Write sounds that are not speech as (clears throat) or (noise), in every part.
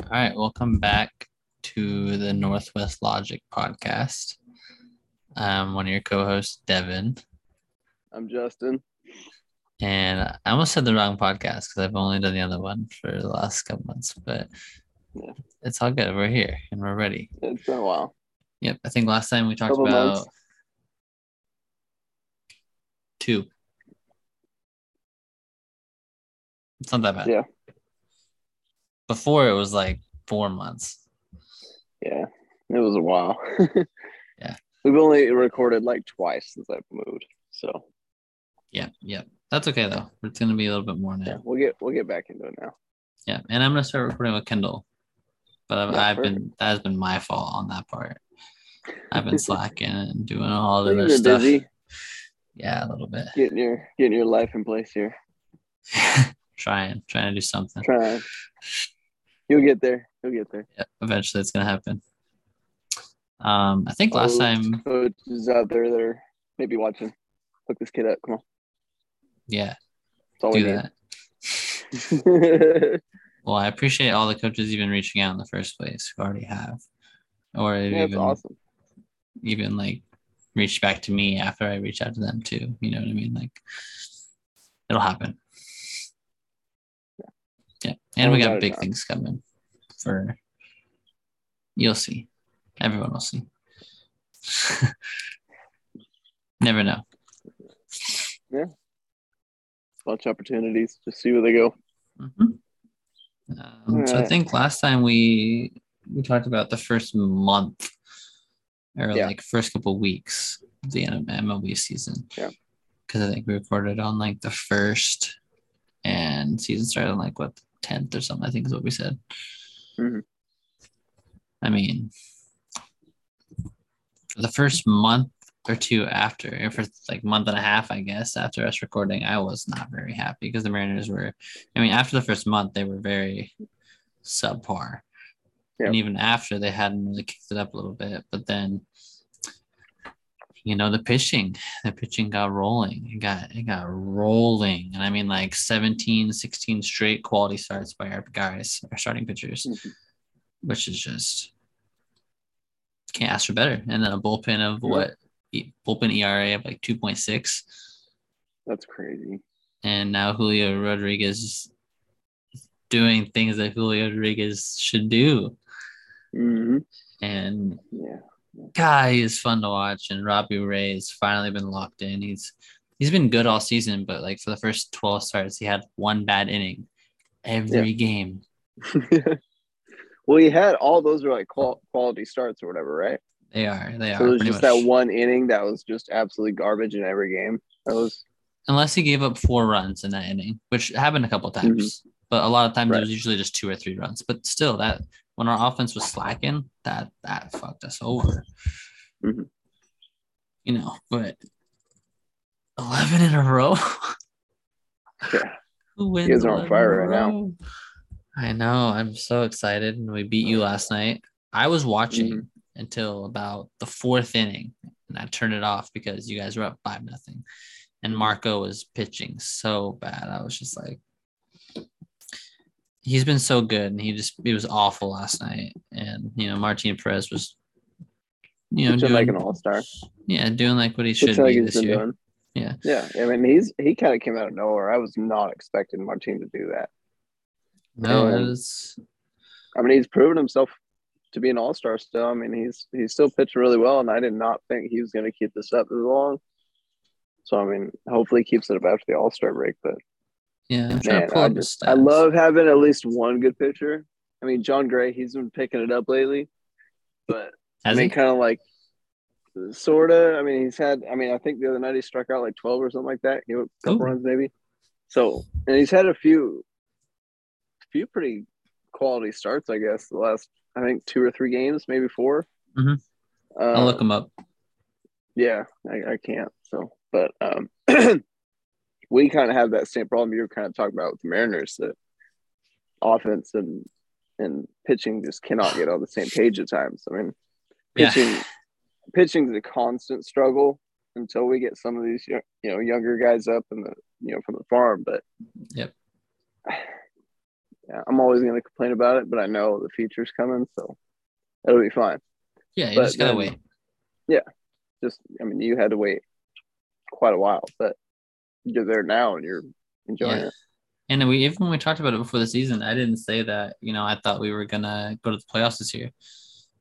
All right, welcome back to the Northwest Logic podcast. I'm one of your co-hosts, Devin, I'm Justin. and I almost said the wrong podcast because I've only done the other one for the last couple months, but Yeah. it's all good. We're here and we're ready. It's been a while. Yep, I think last time we talked Couple about months. two. It's not that bad. Yeah. Before it was like four months. Yeah, it was a while. (laughs) Yeah. We've only recorded like twice since I've moved, so Yeah, yeah. That's okay though. It's gonna be a little bit more now. yeah, we'll get we'll get back into it now. Yeah, and I'm gonna start recording with Kendall, but I've, Yeah, I've been that has been my fault on that part. I've been (laughs) slacking and doing all the other stuff. busy Yeah, a little bit. getting your getting your life in place here. (laughs) trying, trying to do something. Trying. You'll get there. You'll get there. Yeah, eventually it's gonna happen. Um, I think last time, coaches out there that are maybe watching, hook this kid up. Come on, yeah, do that. (laughs) Well, I appreciate all the coaches even reaching out in the first place who already have, or yeah, even awesome. even like reached back to me after I reach out to them too. You know what I mean? Like it'll happen. Yeah. And we got big things coming for you'll see. Everyone will see. (laughs) Never know. Bunch of opportunities. Just see where they go. Mhm. Um, so I think last time we we talked about the first month or Yeah. like first couple weeks of the MLB season. Yeah. Because I think we recorded on like the first and season started on like what tenth or something. I think is what we said. Mhm. I mean, for the first month or two after, or for like month and a half, I guess, after us recording, I was not very happy because the Mariners were, I mean, after the first month, they were very subpar. And even after, they hadn't really kicked it up a little bit. But then, you know, the pitching, the pitching got rolling. It got, it got rolling. And I mean, like 17, 16 straight quality starts by our guys, our starting pitchers, Mhm. which is just, can't ask for better. And then a bullpen of Yeah. what? Bullpen ERA of like 2.6 That's crazy. and now Julio Rodriguez is doing things that Julio Rodriguez should do. hmm And Yeah. Guy is fun to watch. And Robbie Ray has finally been locked in. He's he's been good all season, but like for the first 12 starts, he had one bad inning every game. (laughs) well, he had all those were like qual- quality starts or whatever, right? They are. They So are it was just much. that one inning that was just absolutely garbage in every game. That was Unless he gave up four runs in that inning, which happened a couple times. But a lot of times it Mm-hmm. Was usually just two or three runs. But still, that when our offense was slacking, that that fucked us over. Mhm. You know, but eleven in a row. yeah. (laughs) Who wins guys are on fire right now. I know. I'm so excited, and we beat you last night. I was watching Mhm. until about the fourth inning, and I turned it off because you guys were up five nothing, and Marco was pitching so bad. I was just like, he's been so good, and he just he was awful last night. And you know, Martin Perez was, you know, doing, like an all-star. yeah, doing like what he should Pitching like be this year. doing. Yeah. Yeah. I mean, he's he kind of came out of nowhere. I was not expecting Martin to do that. No, it And- was I mean, he's proven himself to be an all-star still. I mean, he's he's still pitching really well, and I did not think he was going to keep this up as long. So I mean, hopefully, he keeps it up after the All-Star break. But yeah. I'm trying man, to pull I, up just, I stats. love having at least one good pitcher. I mean, Jon Gray, he's been picking it up lately, but Has I mean, he? kind of like sort of. I mean, he's had. I mean, I think the other night he struck out like twelve or something like that. He went a couple Ooh. runs maybe. So, and he's had a few, few pretty quality starts. I guess the last I think two or three games, maybe 4 Mhm. I'll Uh, look him up. Yeah, I, I can't. So, but um, (clears throat) we kind of have that same problem you were kind of talking about with the Mariners that offense and and pitching just cannot get on the same page at times. I mean, Yeah. pitching pitching is a constant struggle until we get some of these you know younger guys up in the you know from the farm. But Yep. yeah, I'm always going to complain about it, but I know the future's coming, so it'll be fine. Yeah, you But just gotta then- wait. Yeah, just, I mean, you had to wait quite a while, but you're there now and you're enjoying Yeah. it. And we even when we talked about it before the season, I didn't say that, you know, I thought we were gonna go to the playoffs this year.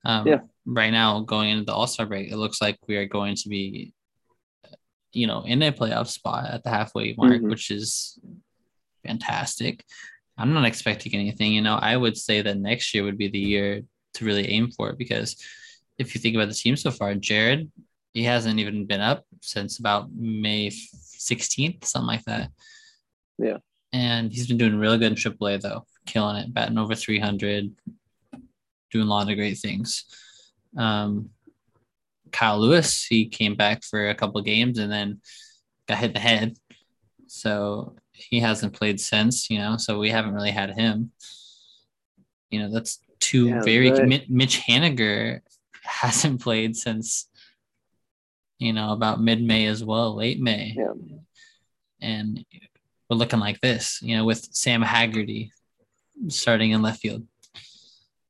Um, Yeah. right now, going into the all-star break, it looks like we are going to be you know, in a playoff spot at the halfway mark, Mhm. which is fantastic. I'm not expecting anything, you know. I would say that next year would be the year to really aim for it because if you think about the team so far, Jarred, he hasn't even been up since about May 16th, something like that. Yeah. And he's been doing really good in AAA though, killing it, batting over 300, doing a lot of great things. Um, Kyle Lewis, he came back for a couple of games and then got hit in the head. So he hasn't played since, you know, so we haven't really had him. You know, that's two Yeah, very. Mitch Haniger (laughs) hasn't played since you know about mid-May as well, late May. Yeah. And we're looking like this, you know, with Sam Haggerty starting in left field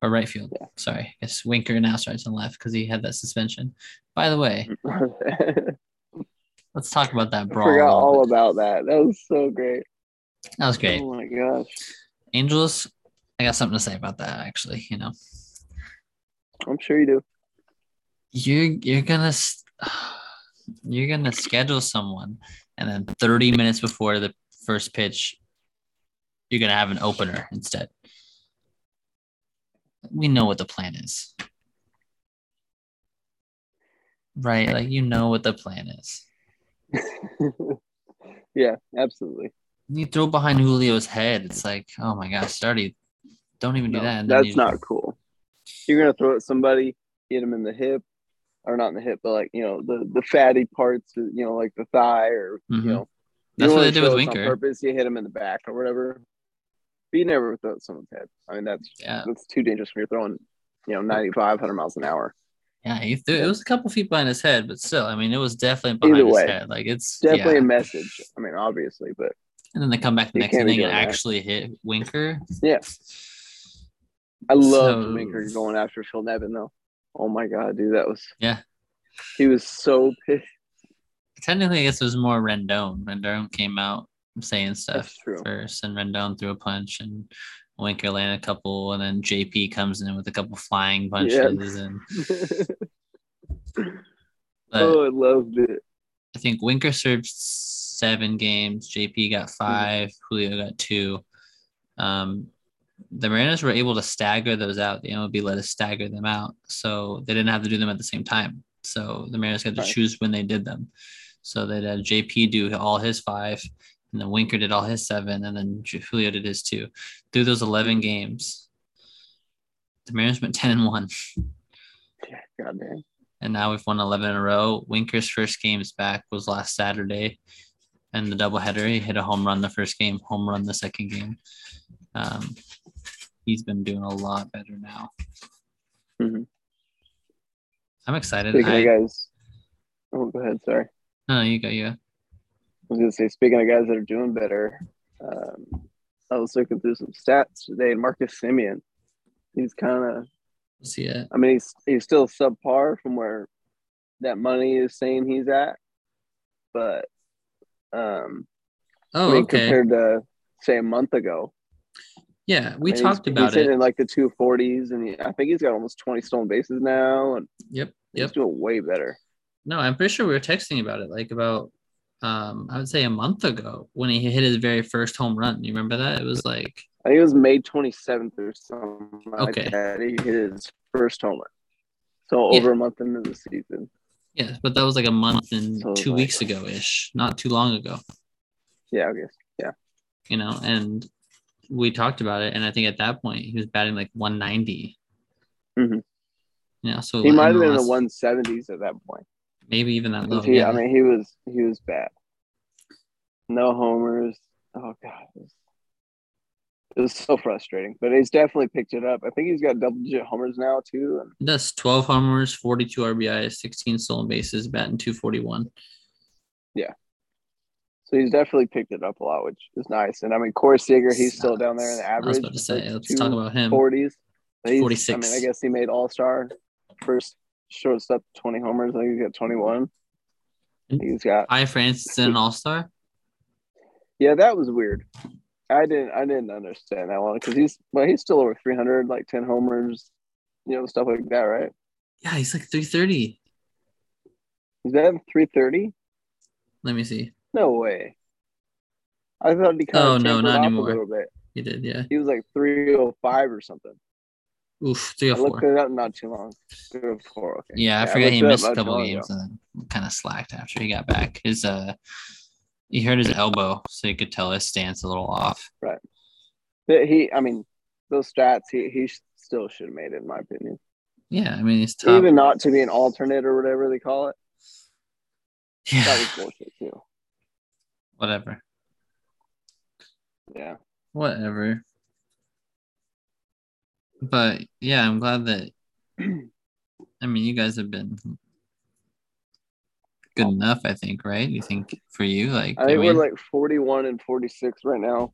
or right field. Yeah. Sorry, I guess Winker now starts in left because he had that suspension. By the way, (laughs) let's talk about that brawl. forgot all bit. about that. That was so great. That was great. Oh my gosh. Angels, I got something to say about that actually. You know, I'm sure you do. you're you're gonna s- you're gonna schedule someone, and then 30 minutes before the first pitch, you're gonna have an opener instead. We know what the plan is, right? Like you know what the plan is. (laughs) yeah, absolutely. You throw behind Julio's head. It's like, oh my gosh, already don't even do that. That's you- not cool. You're gonna throw at somebody, hit him in the hip, or not in the hip, but like you know the the fatty parts, you know, like the thigh, or Mhm. you know. That's you what they did with it's on Winker. purpose, you hit him in the back or whatever. But you never throw at someone's head. I mean, that's Yeah, that's too dangerous when you're throwing, you know, 95, 100 miles an hour. yeah. He threw, it was a couple feet behind his head, but still, I mean, it was definitely behind Either his way, head. Like it's Definitely yeah. a message. I mean, obviously, but And then they come back the next inning and that. actually hit Winker. yeah, I love So- Winker going after Phil Nevin though. Oh my god, dude, that was Yeah. He was so pissed. Technically, I guess it was more Rendon. Rendon came out saying stuff first, and Rendon threw a punch, and Winker landed a couple, and then JP comes in with a couple flying punches, and (laughs) but oh, I loved it. I think Winker served seven games. JP got. 5 Julio got two. Um, the Mariners were able to stagger those out. The MLB let us stagger them out, so they didn't have to do them at the same time. So the Mariners had to Right. choose when they did them. So they had JP do all his five, and then Winker did all his seven, and then Julio did his two. Through those eleven games, the Mariners went ten and one. Yeah, God damn. and now we've won 11 in a row. Winker's first games back was last Saturday, and the doubleheader. He hit a home run the first game, home run the second game. Um, he's been doing a lot better now. Mhm. I'm excited. Speaking I, of guys, oh, go ahead. Sorry, no, you go, you. I was gonna say. Speaking of guys that are doing better, um, I was looking through some stats today, and Marcus Semien, he's kind of. See it. I mean, he's he's still subpar from where that money is saying he's at, but um, Oh, I mean, okay. compared to say a month ago, yeah, we I mean, talked he's, about he's it. in like the two forties, and he, I think he's got almost twenty stolen bases now, and Yep, he's yep. doing way better. No, I'm pretty sure we were texting about it like about um I would say a month ago when he hit his very first home run. You remember that? It was like I think it was May 27th or something Okay. like that. He hit his first home run. So Yeah. over a month into the season. yeah, but that was like a month and So, two like- weeks ago ish, not too long ago. Yeah, I guess. Yeah. You know, and we talked about it, and I think at that point he was batting like 190. Mhm. Yeah, so He might have been in the 170s at that point. maybe even that low. He, yeah. I mean, he was he was bad. No homers. Oh god, it was, it was so frustrating. But he's definitely picked it up. I think he's got double digit homers now too. And does 12 homers, 42 RBIs, 16 stolen bases, batting 241. So he's definitely picked it up a lot, which is nice. And I mean, Corey Seager, he's still down there in the I was average. about to say, let's talk about him. Forties. 46. I mean, I guess he made All Star. First shortstop, twenty homers. I think he's got twenty one. He's got Hi, Francis, an all star. yeah. That was weird. I didn't I didn't understand that one because he's well he's still over three hundred, like ten homers, you know, stuff like that, right? Yeah, he's like 330. Is that three thirty? Let me see. No way. I thought he kind Oh, of no, not off anymore. a little bit. He did, yeah. He was like three oh five or something. Oof, three I looked it up not too long. Three or four. Okay. Yeah, I forgot he looked it missed a couple games ago. and then kind of slacked after he got back. His uh, he hurt his elbow, so you could tell his stance a little off. Right. But he, I mean, those stats, he he still should have made it, in my opinion. Yeah, I mean he's tough. Even not to be an alternate or whatever they call it. yeah, That was bullshit too. Whatever, Yeah. whatever. But yeah, I'm glad that. I mean, you guys have been good enough. I think, right? You think for you, like, I think mean, we're like 41 and 46 right now.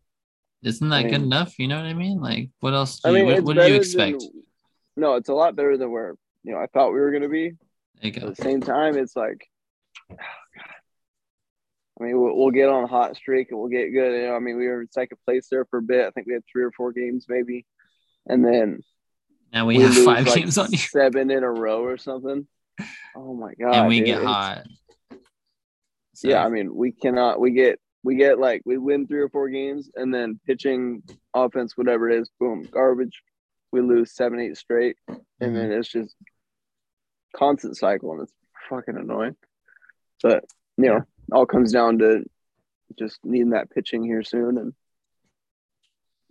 isn't that I good enough? You know what I mean? Like, what else? Do I you, mean, what, it's what did you expect? Than, no, it's a lot better than where you know I thought we were going to be. There you go. At the same time, it's like, oh God. I mean, we'll, we'll get on a hot streak and we'll get good. You know, I mean, we were in second place there for a bit. I think we had three or four games maybe, and then Now we, have five like, games on you, seven in a row or something. Oh my God! and we dude, get hot. So, Yeah, I mean, we cannot. We get we get like we win three or four games, and then pitching, offense, whatever it is, boom, garbage. We lose seven, eight straight, and then mm-hmm. it's just constant cycle, and it's fucking annoying. But you know, all comes down to just needing that pitching here soon, and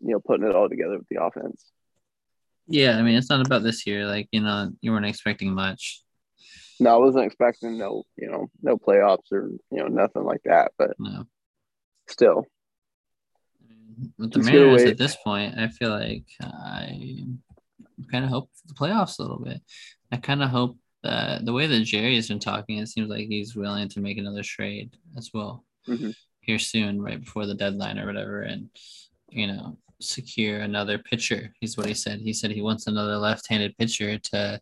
you know, putting it all together with the offense. yeah, I mean, it's not about this year. Like, you know, you weren't expecting much. No, I wasn't expecting no, you know, no playoffs or you know nothing like that, but No. still, With the Mariners at this point, I feel like I kind of hope for the playoffs a little bit. I kind of hope that the way that Jerry has been talking, it seems like he's willing to make another trade as well Mhm. here soon, right before the deadline or whatever, and you know, secure another pitcher. He's what he said. He said he wants another left-handed pitcher to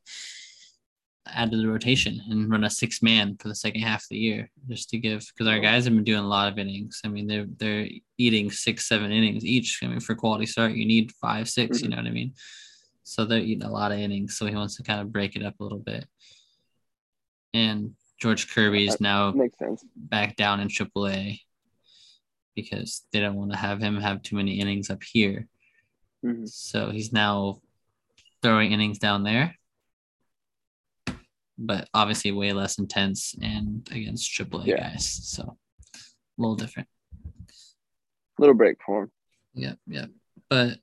add to the rotation and run a six man for the second half of the year just to give because our guys have been doing a lot of innings. I mean, they're they're eating six, seven innings each. I mean, for quality start, you need five, 6 you know what I mean? So they're eating a lot of innings. So he wants to kind of break it up a little bit. And George Kirby is now makes sense. back down in AAA because they don't want to have him have too many innings up here. Mhm. So he's now throwing innings down there, but obviously way less intense and against AAA Yeah. guys. So a little different. Little break for him. Yep, yep. But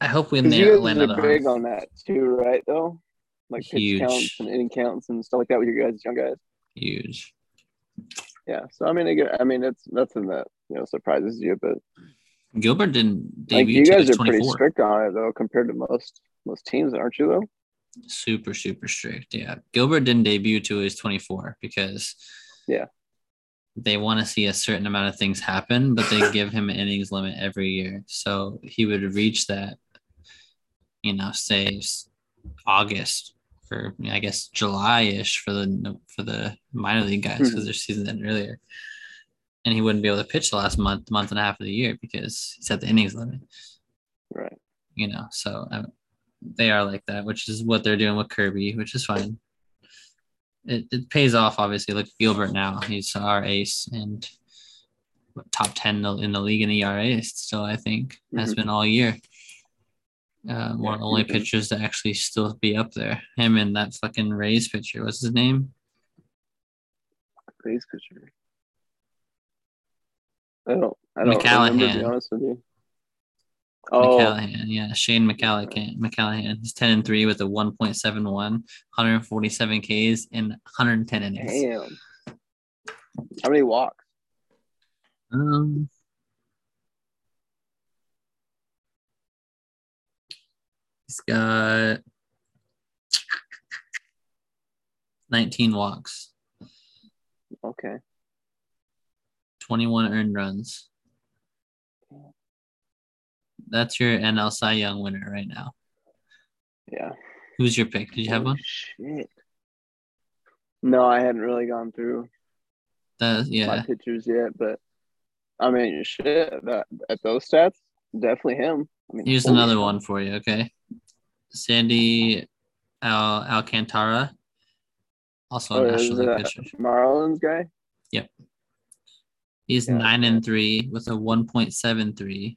I hope we Because nail, you land another big on that too, right? Though, like pitch Huge. counts and inning counts and stuff like that with your guys, young guys. Huge. Yeah. So I mean, I, I mean, it's nothing that you know surprises you, but Gilbert didn't debut. like you guys are pretty strict on it though, compared to most most teams, aren't you? Though. super super strict yeah gilbert didn't debut till he was 24 because Yeah. they want to see a certain amount of things happen but they give him an innings limit every year so he would reach that you know say august for i guess july-ish for the for the minor league guys because Mhm. their season ended earlier and he wouldn't be able to pitch the last month month and a half of the year because he's at the innings limit Right. you know so um, they are like that which is what they're doing with kirby which is fine it, it pays off obviously look at gilbert now he's our ace and top 10 in the, in the league in era still i think has Mhm. been all year uh, one of the only pitchers to actually still be up there him and that fucking rays pitcher what's his name Rays pitcher. I don't. I don't remember to be honest with you. Oh, McClanahan, yeah, Shane McClanahan, McClanahan. He's 10 and 3 with a 1.71, 147 Ks in 110 innings. damn. How many walks? Um, he's got 19 walks, Okay. 21 earned runs. That's your NL Cy Young winner right now. Yeah. Who's your pick? Did you have one? Shit. No, I hadn't really gone through That, my yeah. pictures yet, but I mean, shit. That at those stats, definitely him. I mean, Here's another shit. one for you, okay? Sandy Al Alcantara. Also a Oh, is National League pitcher. Marlins guy. Yep. He's Yeah, nine and three with a 1.73,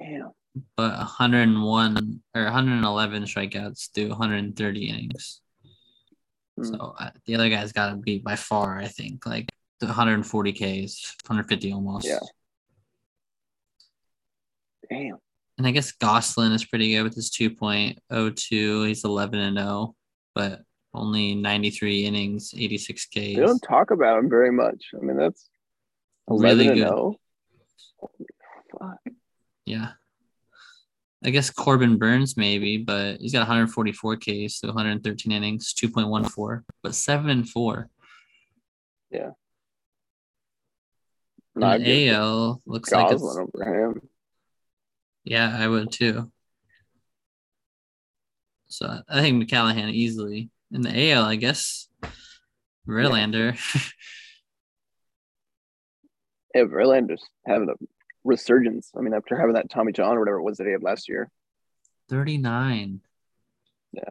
Damn. but 101 or 111 strikeouts through 130 innings. Hmm. So uh, the other guy's got to be by far, I think, like the 140 Ks, 150 almost. Yeah. Damn. And I guess Gonsolin is pretty good with his 2.02. He's 11 and 0, but only 93 innings, 86 Ks. They don't talk about him very much. I mean, that's Really eleven and good. Holy fuck. Yeah. I guess Corbin Burnes maybe, but he's got 144 Ks, so 113 innings, 2.14, but seven and four. No, And AL looks like it's over him. Yeah, I would too. So I think McClanahan easily in the AL. I guess Verlander. (laughs) Yeah, Verlander's having a resurgence. I mean, after having that Tommy John or whatever it was that he had last year. 39. Yeah.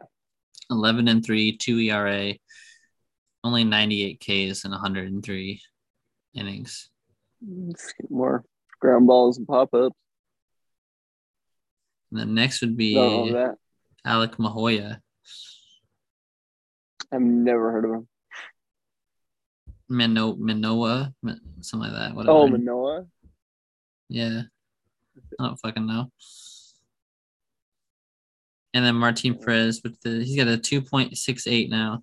11 and 3, 2 ERA, only 98 Ks and 103 innings. Let's get more ground balls and pop ups. And then next would be Don't know that. Alec Mahoya. I've never heard of him. Mano- Manoah, something like that. Whatever. Oh, Manoah. yeah. I don't fucking know. And then Martin Perez with the he's got a 2.68 now,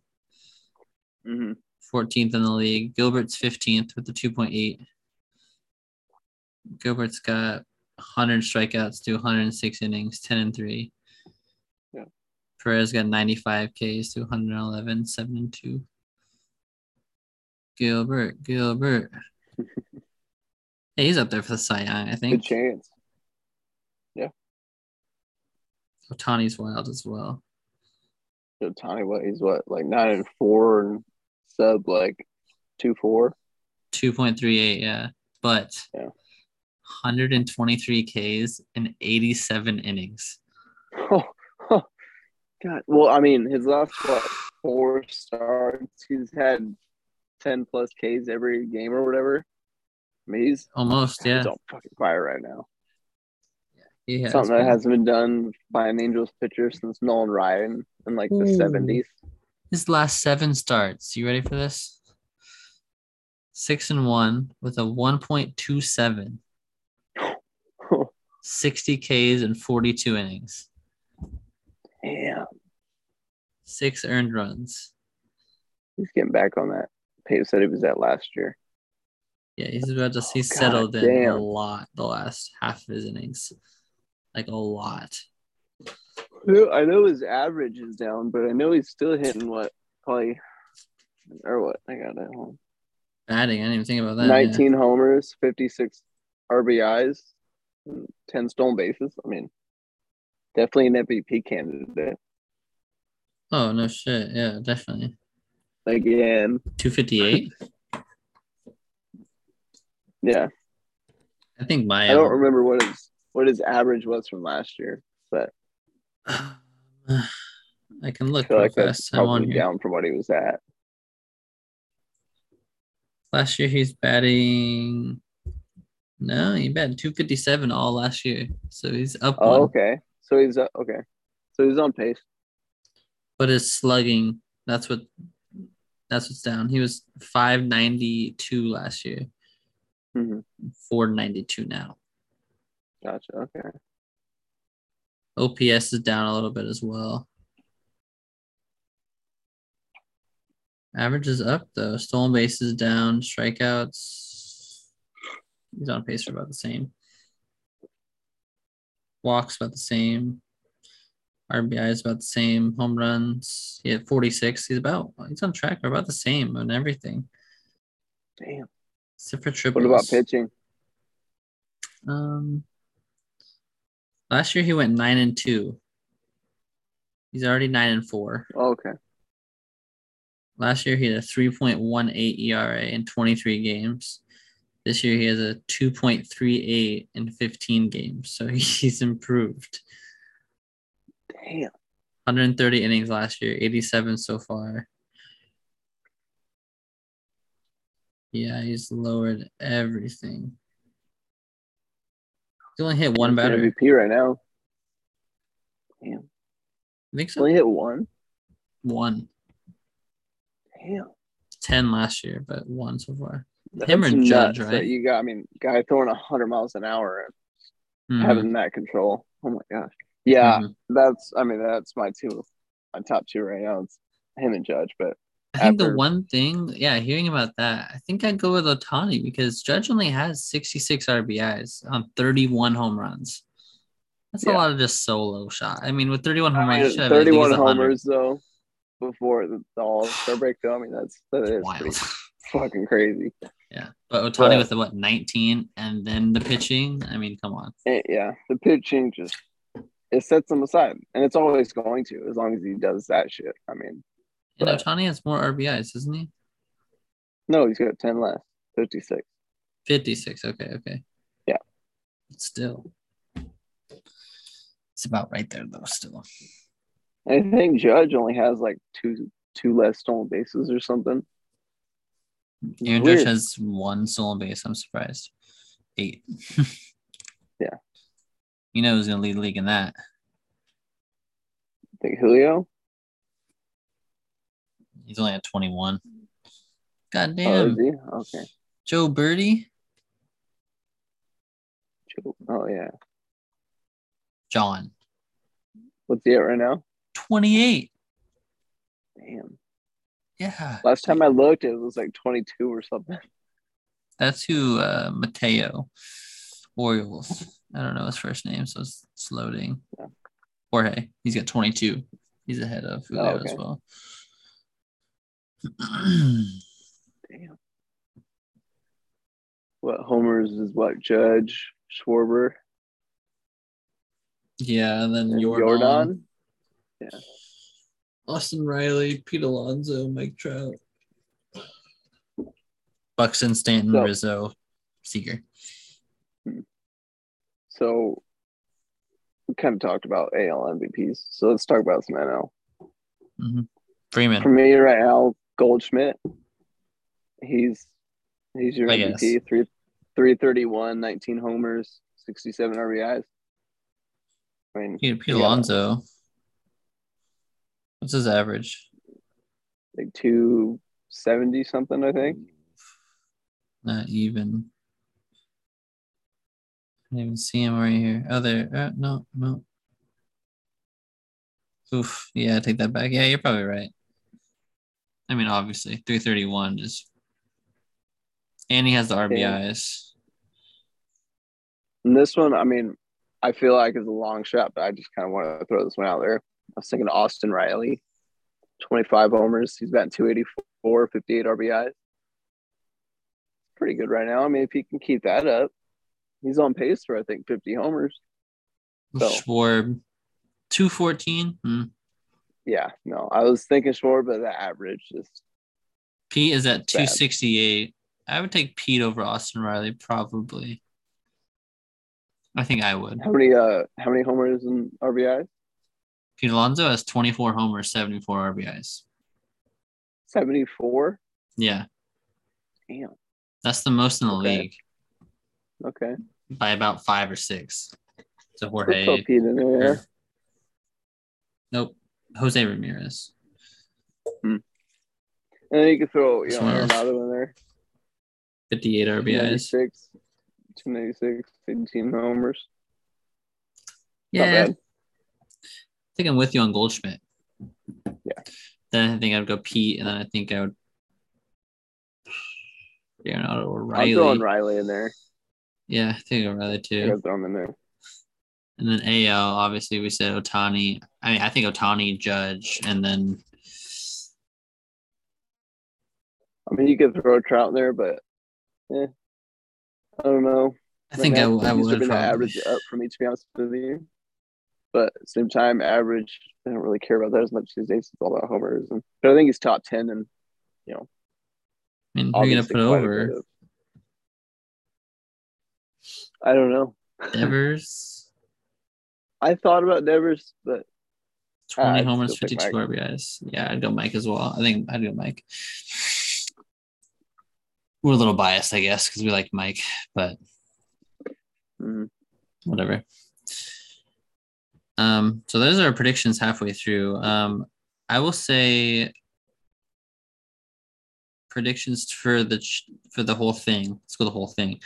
Mm-hmm. 14th in the league. Gilbert's 15th with the 2.8. Gilbert's got 100 strikeouts to 106 innings, 10 and 3. Yeah. Perez got 95 Ks to 111, 7 and 2. Gilbert, Gilbert. (laughs) hey, he's up there for the Cy Young, I think. Good chance. Yeah. Ohtani's wild as well. So Tony, what he's what like nine and four and sub like two four. 2.38, yeah. But Yeah. 123 Ks and 87 innings. Oh, oh, (laughs) God. Well, I mean, his last what four starts, he's had ten plus Ks every game or whatever. I mean, he's Almost, yeah. he's on fucking fire right now. He has Something that hasn't been done by an Angels pitcher since Nolan Ryan in like the Ooh. seventies. His last seven starts. You ready for this? Six and one with a 1.27, 60 Ks and 42 innings, Damn, six earned runs. he's getting back on that pace that he was at last year. Yeah, he's about to he's oh, God settled in a lot the last half of his innings, like a lot. I know his average is down, but I know he's still hitting what probably or what I got it home. Batting, I didn't even think about that. yeah. 19 homers, 56 RBIs, and 10 stone bases. I mean, definitely an MVP candidate. Oh no shit, yeah, definitely. Again, 258. (laughs) yeah. I think my I don't remember what his what his average was from last year, but (sighs) I can look real like fast. I'm on here. down from what he was at. Last year he's batting. No, he batted 257 all last year. So he's up Oh, one. okay. So he's uh, okay. So he's on pace. But his slugging, that's what that's what's down. He was 592 last year, hmm 492 now. Gotcha. Okay. OPS is down a little bit as well. Average is up though. Stolen bases down, strikeouts. He's on pace for about the same. Walks about the same. RBI is about the same. Home runs. He had 46. He's about he's on track for about the same on everything. Damn. Except for triples. What about pitching? Um, last year he went nine and two. He's already nine and four. Oh, okay. Last year he had a 3.18 ERA in 23 games. This year he has a 2.38 in 15 games. So (laughs) he's improved. Damn. 130 innings last year, 87 so far. Yeah, he's lowered everything. He only hit one batter. MVP right now. Damn. I think so. Only hit one. One. Damn. 10 last year, but one so far. That's Him or Judge, right? You got. I mean, guy throwing hundred miles an hour and Mhm. having that control. Oh my gosh. Yeah, Mhm. that's. I mean, that's my two, my top two right now. It's him and Judge, but I think the one thing, yeah, hearing about that, I think I'd go with Ohtani because Judge only has 66 RBIs on 31 home runs. That's a lot of just solo shot. I mean, with 31 home runs, you should have at thirty-one least 100. homers though before the, All Star break. Though I mean, that's that is Wild. pretty (laughs) fucking crazy. Yeah. But Ohtani But- with the what, 19 and then the pitching? I mean, come on. Eh, yeah, the pitching just it sets him aside, and it's always going to as long as he does that shit. I mean, And But- Ohtani has more RBIs, doesn't he? no, he's got ten less, fifty-six. 56. Okay. Okay. Yeah. Still. It's about right there, though, still. I think Judge only has like two two less stolen bases or something. Aaron Weird. Judge has one stolen base. I'm surprised. Eight. (laughs) Yeah. You know who's going to lead the league in that? I think Julio. He's only at 21. God Oh, damn. is he? Okay. Joe Birdie? Joe- Oh yeah. John. What's he at right now? 28. Damn. Yeah. Last time I looked, it was like twenty-two or something. That's who uh, Mateo Orioles. I don't know his first name, so it's, it's loading. Yeah. Jorge. He's got 22. He's ahead of Julio Oh, as well. Damn. What homers is what? Judge Schwarber yeah, and then Jordan. Jordan. Austin Riley, Pete Alonso, Mike Trout, Buxton, Stanton, So- Rizzo, Seager. So we kind of talked about AL MVPs. So let's talk about some NL. hmm Freeman. For me right now, Goldschmidt. He's he's your I MVP. guess. Three three thirty one, 19 homers, 67 RBIs. I mean Pete, Pete yeah. Alonso. What's his average? like two seventy something, I think. Not even. I didn't even see him right here. Oh, there. Uh, no, no. Oof. Yeah, take that back. Yeah, you're probably right. I mean, obviously, 331 is. And he has the RBIs. And this one, I mean, I feel like is a long shot, but I just kind of want to throw this one out there. I was thinking Austin Riley, 25 homers. He's batting 284, 58 RBIs. Pretty good right now. I mean, if he can keep that up, he's on pace for, I think, 50 homers. So- Schwarb, 214. Hmm. Yeah, no, I was thinking short, but the average just Pete is at Bad. 268. I would take Pete over Austin Riley, probably. I think I would. how many uh how many homers and RBIs? Pete Alonso has 24 homers, 74 RBIs. 74. Yeah, Damn. that's the most in the Okay. league Okay. by about five or six. So Jorge, Pete in there. (laughs) nope, Jose Ramirez. Hmm. And then you could throw you know another one there. 58 RBIs. 296, 296, 18 homers. Yeah. Think I'm with you on Goldschmidt. Yeah. Then I think I'd go Pete, and then I think I would. Arenado or I'm throwing Riley. Riley in there. Yeah, I think Riley too. gotta throw him in there. And then AL, obviously, we said Ohtani. I mean, I think Ohtani, Judge, and then I mean, you could throw Trout in there, but eh, I don't know. I think I, I would probably. probably. average up for me to be honest with you. But at the same time, average. I don't really care about that as much these days. It's all about homers, and but I think he's top ten, and you know, I mean, who are you gonna put quite over of- I don't know. (laughs) Devers? I thought about Devers, but Twenty I'd homers, fifty-two RBIs. Yeah, I'd go Mike as well. I think I'd go Mike. We're a little biased, I guess, because we like Mike, but mm, whatever. Um, so those are our predictions halfway through. Um, I will say predictions for the for the whole thing. Let's go the whole thing.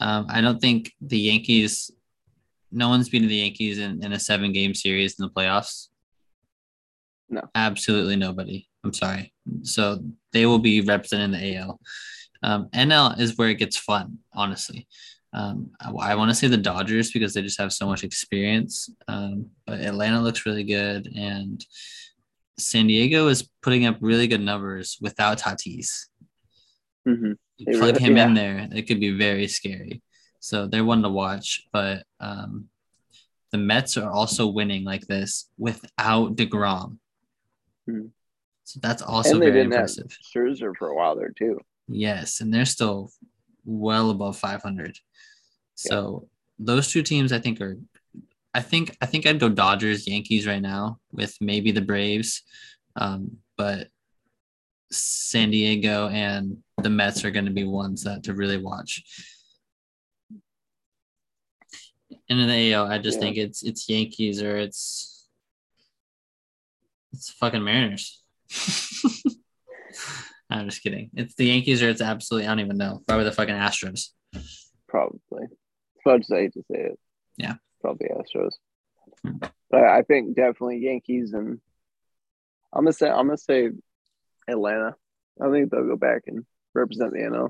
Um, I don't think the Yankees. No one's beaten the Yankees in, in a seven game series in the playoffs. No. absolutely nobody. I'm sorry. So they will be representing the AL. Um, NL is where it gets fun, honestly. Um, I, want to say the Dodgers because they just have so much experience. Um, but Atlanta looks really good, and San Diego is putting up really good numbers without Tatis. mhm. You plug really- him in there, it could be very scary. So they're one to watch. But um, the Mets are also winning like this without Degrom. Hmm. So that's also and they very didn't impressive. have Scherzer for a while there too. Yes, and they're still well above 500. So those two teams, I think, are. I think I think I'd go Dodgers, Yankees right now with maybe the Braves, um, but San Diego and the Mets are going to be ones that to really watch. And in the AL, I just Yeah. think it's it's Yankees or it's it's fucking Mariners. (laughs) I'm just kidding. It's the Yankees or it's absolutely I don't even know. Probably the fucking Astros. Probably. As I hate to say it. Yeah. Probably Astros. Hmm. But I think definitely Yankees and I'm gonna say I'm gonna say Atlanta. I think they'll go back and represent the NL.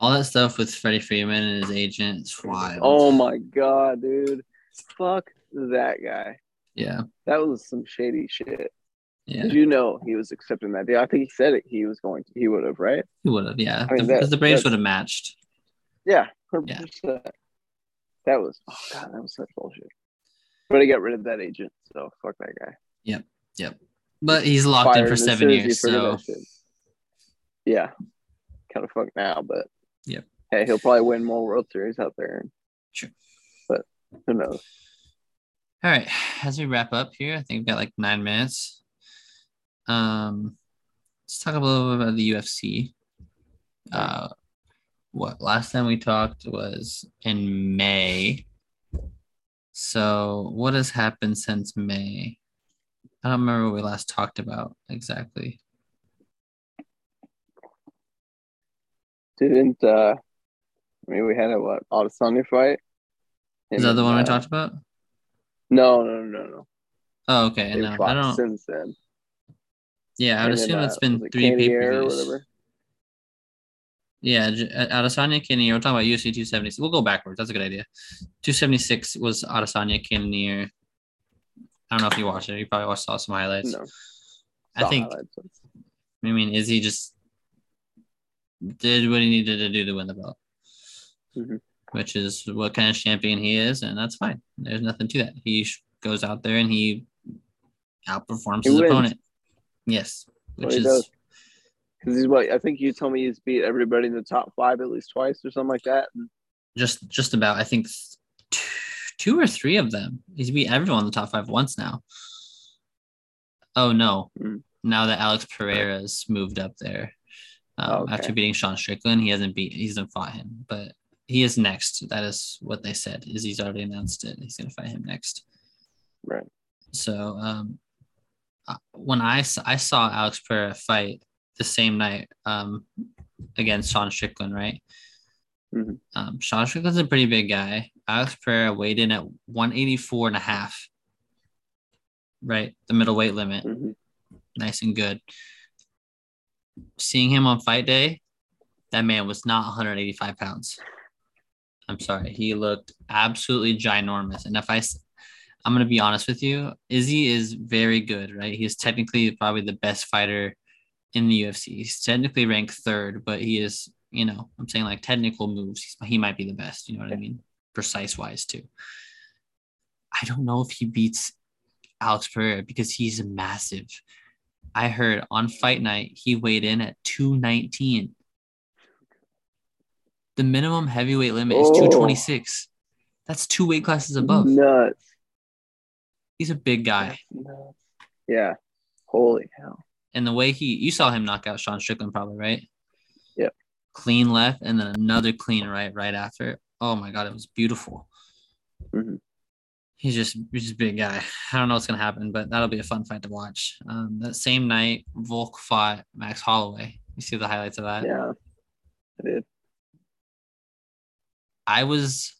All that stuff with Freddie Freeman and his agent is wild. Oh my god, dude. Fuck that guy. yeah, That was some shady shit. yeah. Did you know he was accepting that deal? I think he said it. He was going to. He would have, right? He would have, yeah. I mean, because that- the Braves would have matched. Yeah, Yeah. That was oh god, that was such bullshit. But he got rid of that agent, so fuck that guy. Yep, yep. But he's locked in for seven soon as he years. So yeah, kind of fucked now, but Yep. Hey, he'll probably win more World Series out there. Sure. But who knows? all right. As we wrap up here, I think we've got like nine minutes. Um let's talk a little bit about the UFC. Uh what last time we talked was in May. So what has happened since May? I don't remember what we last talked about exactly. Didn't uh I mean we had a what Adesanya fight? Is that the one we Uh, talked about? No, no, no, no. Oh, okay. No, I don't. since then. Yeah, I would And then, assume uh, it's been three pay per views. Yeah, uh, Adesanya, Cannonier. We're talking about UFC 276. We'll go backwards. That's a good idea. 276 was Adesanya, Cannonier. I don't know if you watched it. You probably watched saw some highlights. No. I think. highlights. I mean, is he just did what he needed to do to win the belt, Mhm. which is what kind of champion he is, and that's fine. There's nothing to that. He goes out there and he outperforms He his wins. opponent. Yes, which he is does. Because he's what I think you told me he's beat everybody in the top five at least twice or something like that. Just just about I think two, two or three of them. He's beat everyone in the top five once now. Oh no! Mm. Now that Alex Pereira's moved up there, um, Oh, okay. after beating Sean Strickland, he hasn't beat he hasn't fought him, but he is next. That is what they said. Is he's already announced it? He's gonna fight him next. right. So um, uh, I I I saw Alex Pereira fight the same night um, against Sean Strickland, right? Mhm. Um, Sean Strickland's a pretty big guy. Alex Pereira weighed in at 184 and a half, right? The middleweight limit, Mhm. nice and good. Seeing him on fight day, that man was not 185 pounds. I'm sorry. He looked absolutely ginormous. And if I, I'm going to be honest with you, Izzy is very good, right? He's technically probably the best fighter in the UFC. He's technically ranked third, but he is you know, I'm saying like technical moves, he might be the best. You know what I mean? Precise wise too. I don't know if he beats Alex Pereira because he's massive. I heard on fight night he weighed in at 219. The minimum heavyweight limit is Oh. 226. That's two weight classes above. Nuts. He's a big guy. Yeah. Holy hell. And the way he, you saw him knock out Sean Strickland, probably, right? Yep. Clean left and then another clean right, right after. Oh my God, it was beautiful. Mhm. He's just, he's just a big guy. I don't know what's going to happen, but that'll be a fun fight to watch. Um, that same night, Volk fought Max Holloway. You see the highlights of that? Yeah. I did. I was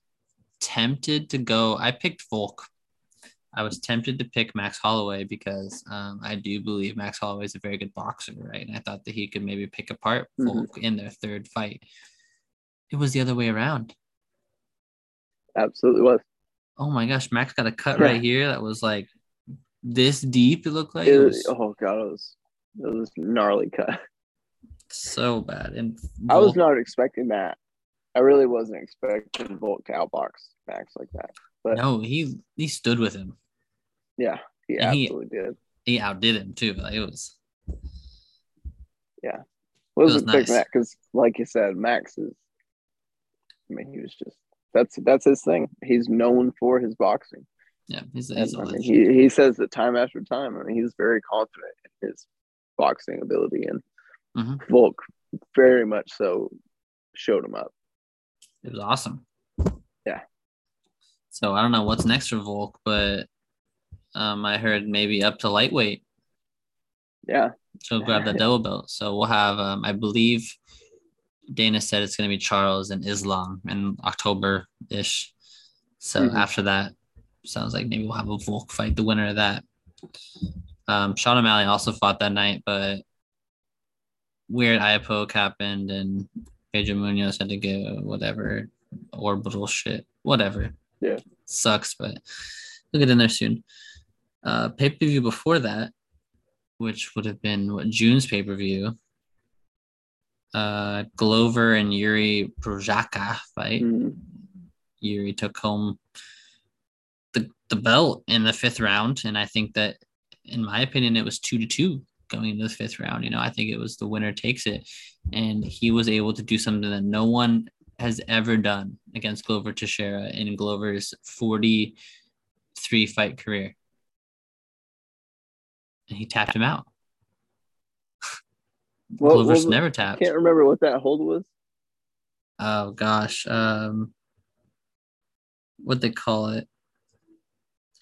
tempted to go. I picked Volk. I was tempted to pick Max Holloway because um, I do believe Max Holloway is a very good boxer, right? And I thought that he could maybe pick apart. Volk in their third fight. It was the other way around. Absolutely was. Oh my gosh, Max got a cut Yeah. right here that was like this deep. It looked like It was, oh god, it was it was gnarly cut. (laughs) so bad. And I was not expecting that. I really wasn't expecting Volk to outbox Max like that. But no, he he stood with him. Yeah, he And he- absolutely did. He outdid him too. Like it was Wasn't was expecting nice. that because, like you said, Max is. I mean, he was just that's that's his thing. He's known for his boxing. yeah. He's, he's I mean, he, he says that time after time. I mean, he's very confident in his boxing ability, and Mhm. Volk very much so showed him up. It was awesome. Yeah. So I don't know what's next for Volk, but um, I heard maybe up to lightweight. Yeah, So grab the double belt. So we'll have, um, I believe, Dana said it's going to be Charles and Islam in October ish. So Mhm. after that, sounds like maybe we'll have a Volk fight, the winner of that. Um, Sean O'Malley also fought that night, but weird eye poke happened and Pedro Munhoz had to go whatever orbital shit, whatever. Yeah. Sucks, but we'll get in there soon. Uh, pay per view before that, which would have been what June's pay per view. Uh, Glover and Yuri Prochazka fight. Mhm. Yuri took home the the belt in the fifth round, and I think that, in my opinion, it was two to two going into the fifth round. You know, I think it was the winner takes it, and he was able to do something that no one has ever done against Glover Teixeira in Glover's forty three fight career, and he tapped him out. (laughs) Glover's never I tapped. can't remember what that hold was. Oh gosh, um, what they call it?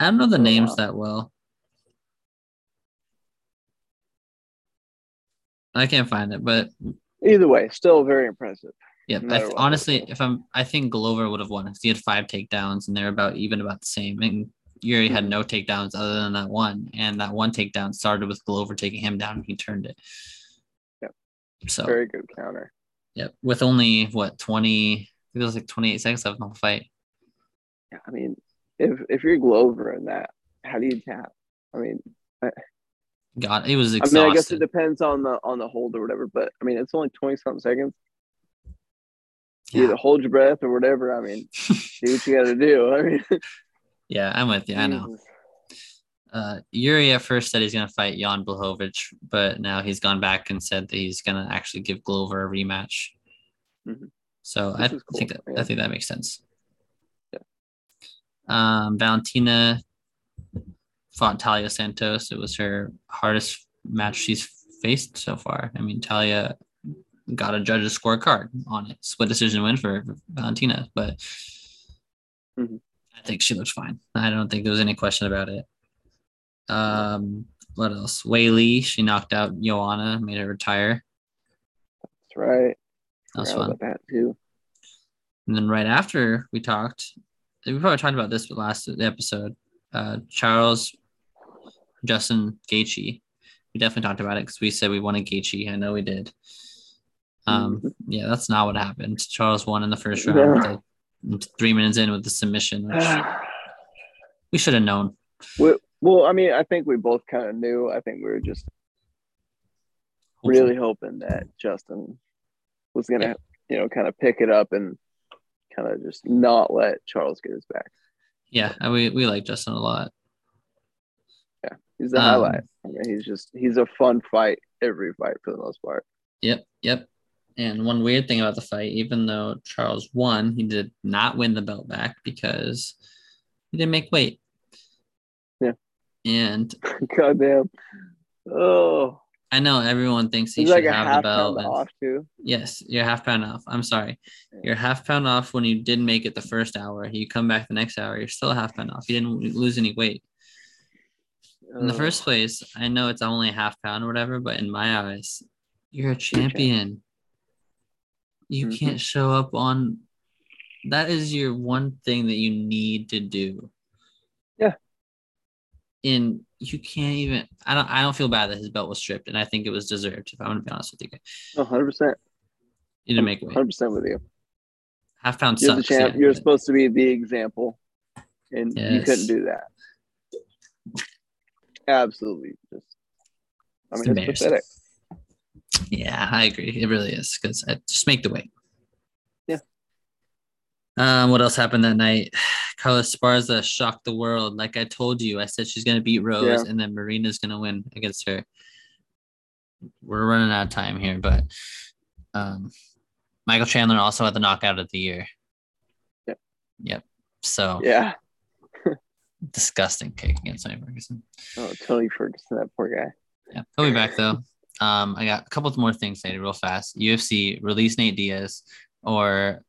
I don't know the Oh, names wow. that well. I can't find it, but Either way, still very impressive. yeah, No I th- honestly, if I'm, I think Glover would have won. 'cause He had five takedowns, and they're about even about the same. And Yuri had Mhm. no takedowns other than that one, and that one takedown started with Glover taking him down, and he turned it. Yep. So Very good counter. Yep. With only what 20, I think it was like 28 seconds left in the fight. Yeah, I mean, if if you're Glover in that, how do you tap? I mean, God, it was I mean, I guess it depends on the on the hold or whatever, but I mean, it's only twenty something seconds. Yeah. Either hold your breath or whatever. I mean, (laughs) do what you got to do. I mean, yeah, I'm with you. I know. Uh, Yuri at first said he's going to fight Jan Blachowicz, but now he's gone back and said that he's going to actually give Glover a rematch. Mhm. So I cool, think that, yeah. I think that makes sense. Yeah. Um, Valentina fought Talia Santos. It was her hardest match she's faced so far. I mean, Talia got a judge's scorecard on it. Split decision win for Valentina, but Mhm. I think she looked fine. I don't think there was any question about it. Um, what else? Weili, she knocked out Joanna, made her retire. That's right. That was fun. about that too. And then right after we talked, we probably talked about this last episode. Uh, Charles, Justin Gaethje. We definitely talked about it because we said we wanted Gaethje. I know we did. Um, yeah, that's not what happened. Charles won in the first round. No. Three minutes in with the submission, which we should have known. well, well, I mean, I think we both kind of knew. I think we were just Hopefully. really hoping that Justin was gonna you know, kind of pick it up and kind of just not let Charles get his back. Yeah, we we like Justin a lot. Yeah, he's the Um, highlight. I mean, he's just he's a fun fight every fight for the most part. Yep, yep. And one weird thing about the fight, even though Charles won, he did not win the belt back because he didn't make weight. Yeah. And (laughs) Goddamn. Oh, I know everyone thinks he he's should like have half the belt. and- off too. Yes, you're half pound off. I'm sorry. You're half pound off when you didn't make it the first hour. You come back the next hour, you're still half pound off. You didn't lose any weight. In the first place, I know it's only a half pound or whatever, but in my eyes, you're a champion. You Mhm. can't show up on that is your one thing that you need to do. Yeah. And you can't even I don't I don't feel bad that his belt was stripped, and I think it was deserved, if I'm gonna be honest with you guys. Hundred percent, You didn't make hundred percent with you. Half pound You're the champ. yeah, You're but- supposed to be the example, and you couldn't do that. (laughs) Absolutely, just. I mean, it's embarrassing. pathetic. Yeah, I agree. It really is because I just make the weight. Yeah. Um, what else happened that night? (sighs) Carla Esparza shocked the world. Like I told you, I said she's gonna beat Rose, Yeah. and then Marina's gonna win against her. We're running out of time here, but um, Michael Chandler also had the knockout of the year. Yep. Yep. So Yeah. (laughs) disgusting kick against Tony Ferguson. Oh, Tony Ferguson, that poor guy. Yeah, he'll be back though. Um, I got a couple more things say real fast. UFC release Nate Diaz or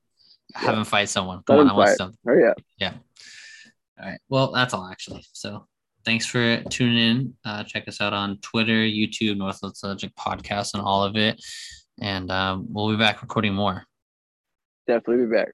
have Yeah. him fight someone. Let Come on, I want something. Hurry up. All right. Well, that's all actually. So thanks for tuning in. Uh, check us out on Twitter, YouTube, Northwest Logic Podcast, and all of it. And um, we'll be back recording more. Definitely be back.